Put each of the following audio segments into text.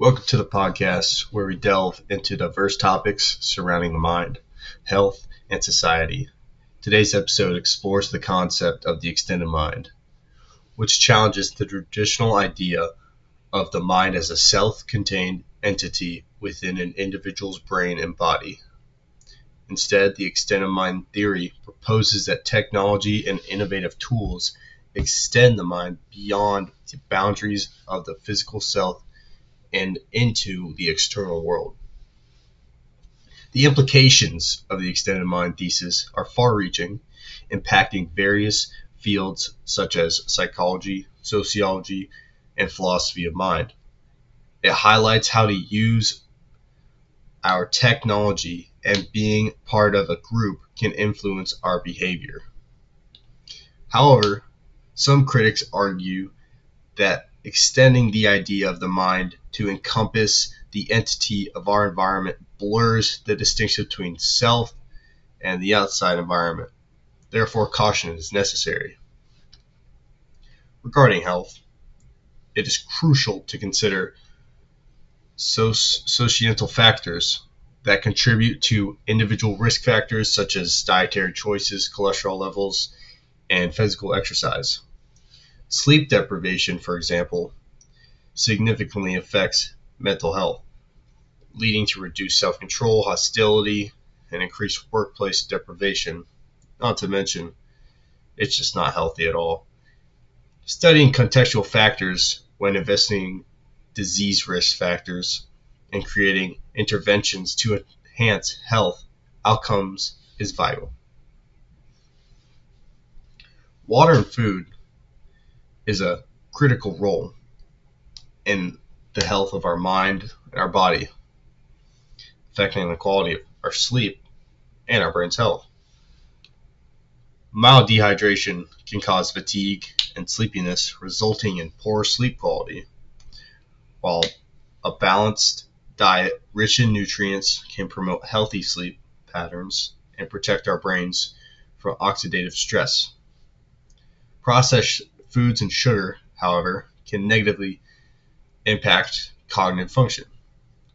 Welcome to the podcast where we delve into diverse topics surrounding the mind, health, and society. Today's episode explores the concept of the extended mind, which challenges the traditional idea of the mind as a self contained entity within an individual's brain and body. Instead, the extended mind theory proposes that technology and innovative tools extend the mind beyond the boundaries of the physical self and into the external world. The implications of the extended mind thesis are far reaching, impacting various fields such as psychology, sociology, and philosophy of mind. It highlights how to use our technology and being part of a group can influence our behavior. However, some critics argue that extending the idea of the mind to encompass the entity of our environment blurs the distinction between self and the outside environment. Therefore, caution is necessary. Regarding health, it is crucial to consider societal factors that contribute to individual risk factors such as dietary choices, cholesterol levels, and physical exercise. Sleep deprivation, for example, significantly affects mental health, leading to reduced self control, hostility, and increased workplace deprivation. Not to mention, it's just not healthy at all. Studying contextual factors when investigating disease risk factors and creating interventions to enhance health outcomes is vital. Water and food is a critical role in the health of our mind and our body, affecting the quality of our sleep and our brain's health. Mild dehydration can cause fatigue and sleepiness, resulting in poor sleep quality, while a balanced diet rich in nutrients can promote healthy sleep patterns and protect our brains from oxidative stress. Processed foods and sugar, however, can negatively impact cognitive function,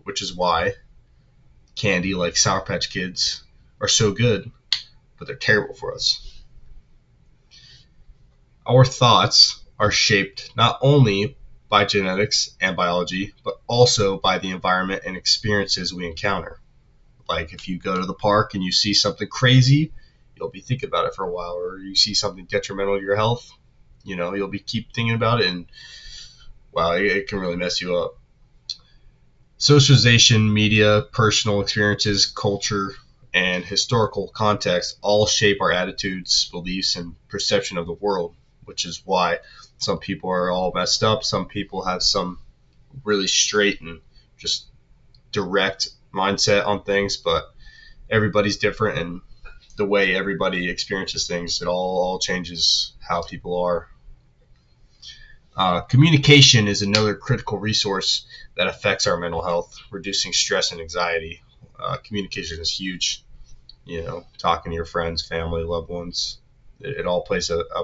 which is why candy like Sour Patch Kids are so good, but they're terrible for us. Our thoughts are shaped not only by genetics and biology, but also by the environment and experiences we encounter. Like if you go to the park and you see something crazy, you'll be thinking about it for a while, or you see something detrimental to your health, you know you'll be keep thinking about it and wow it, it can really mess you up. Socialization media personal experiences culture and historical context all shape our attitudes beliefs and perception of the world which is why some people are all messed up. Some people have some really straight and just direct mindset on things but everybody's different and the way everybody experiences things it all, all changes how people are uh, communication is another critical resource that affects our mental health, reducing stress and anxiety. Uh, communication is huge. You know, talking to your friends, family, loved ones, it, it all plays a, a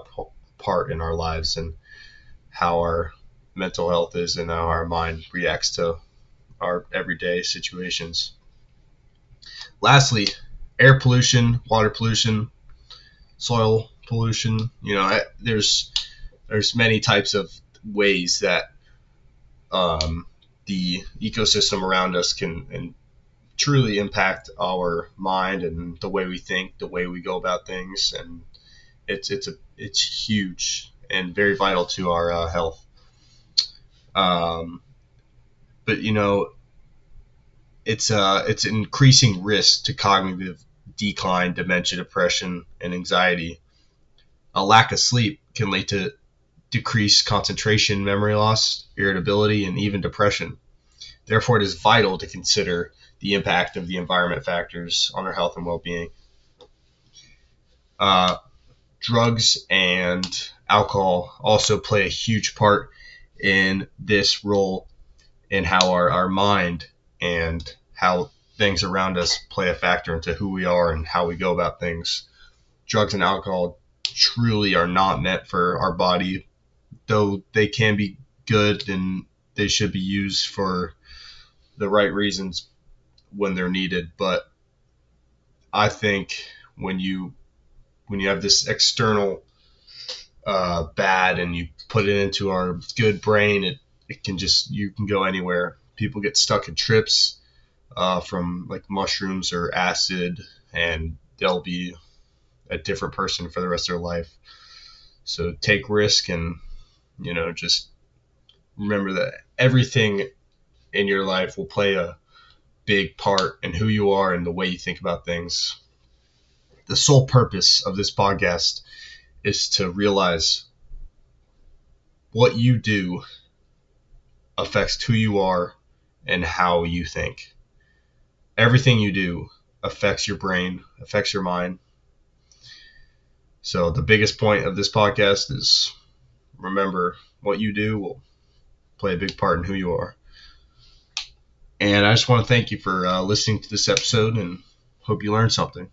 part in our lives and how our mental health is and how our mind reacts to our everyday situations. Lastly, air pollution, water pollution, soil pollution. You know, there's there's many types of ways that um, the ecosystem around us can and truly impact our mind and the way we think, the way we go about things, and it's it's a it's huge and very vital to our uh, health. Um, but you know, it's uh it's an increasing risk to cognitive decline, dementia, depression, and anxiety. A lack of sleep can lead to decreased concentration, memory loss, irritability, and even depression. Therefore, it is vital to consider the impact of the environment factors on our health and well being. Uh, drugs and alcohol also play a huge part in this role in how our, our mind and how things around us play a factor into who we are and how we go about things. Drugs and alcohol truly are not meant for our body though they can be good and they should be used for the right reasons when they're needed. But I think when you when you have this external uh, bad and you put it into our good brain, it, it can just you can go anywhere. People get stuck in trips uh, from like mushrooms or acid, and they'll be a different person for the rest of their life. So take risk and you know just remember that everything in your life will play a big part in who you are and the way you think about things. The sole purpose of this podcast is to realize what you do affects who you are and how you think. Everything you do affects your brain, affects your mind. So, the biggest point of this podcast is remember what you do will play a big part in who you are. And I just want to thank you for uh, listening to this episode and hope you learned something.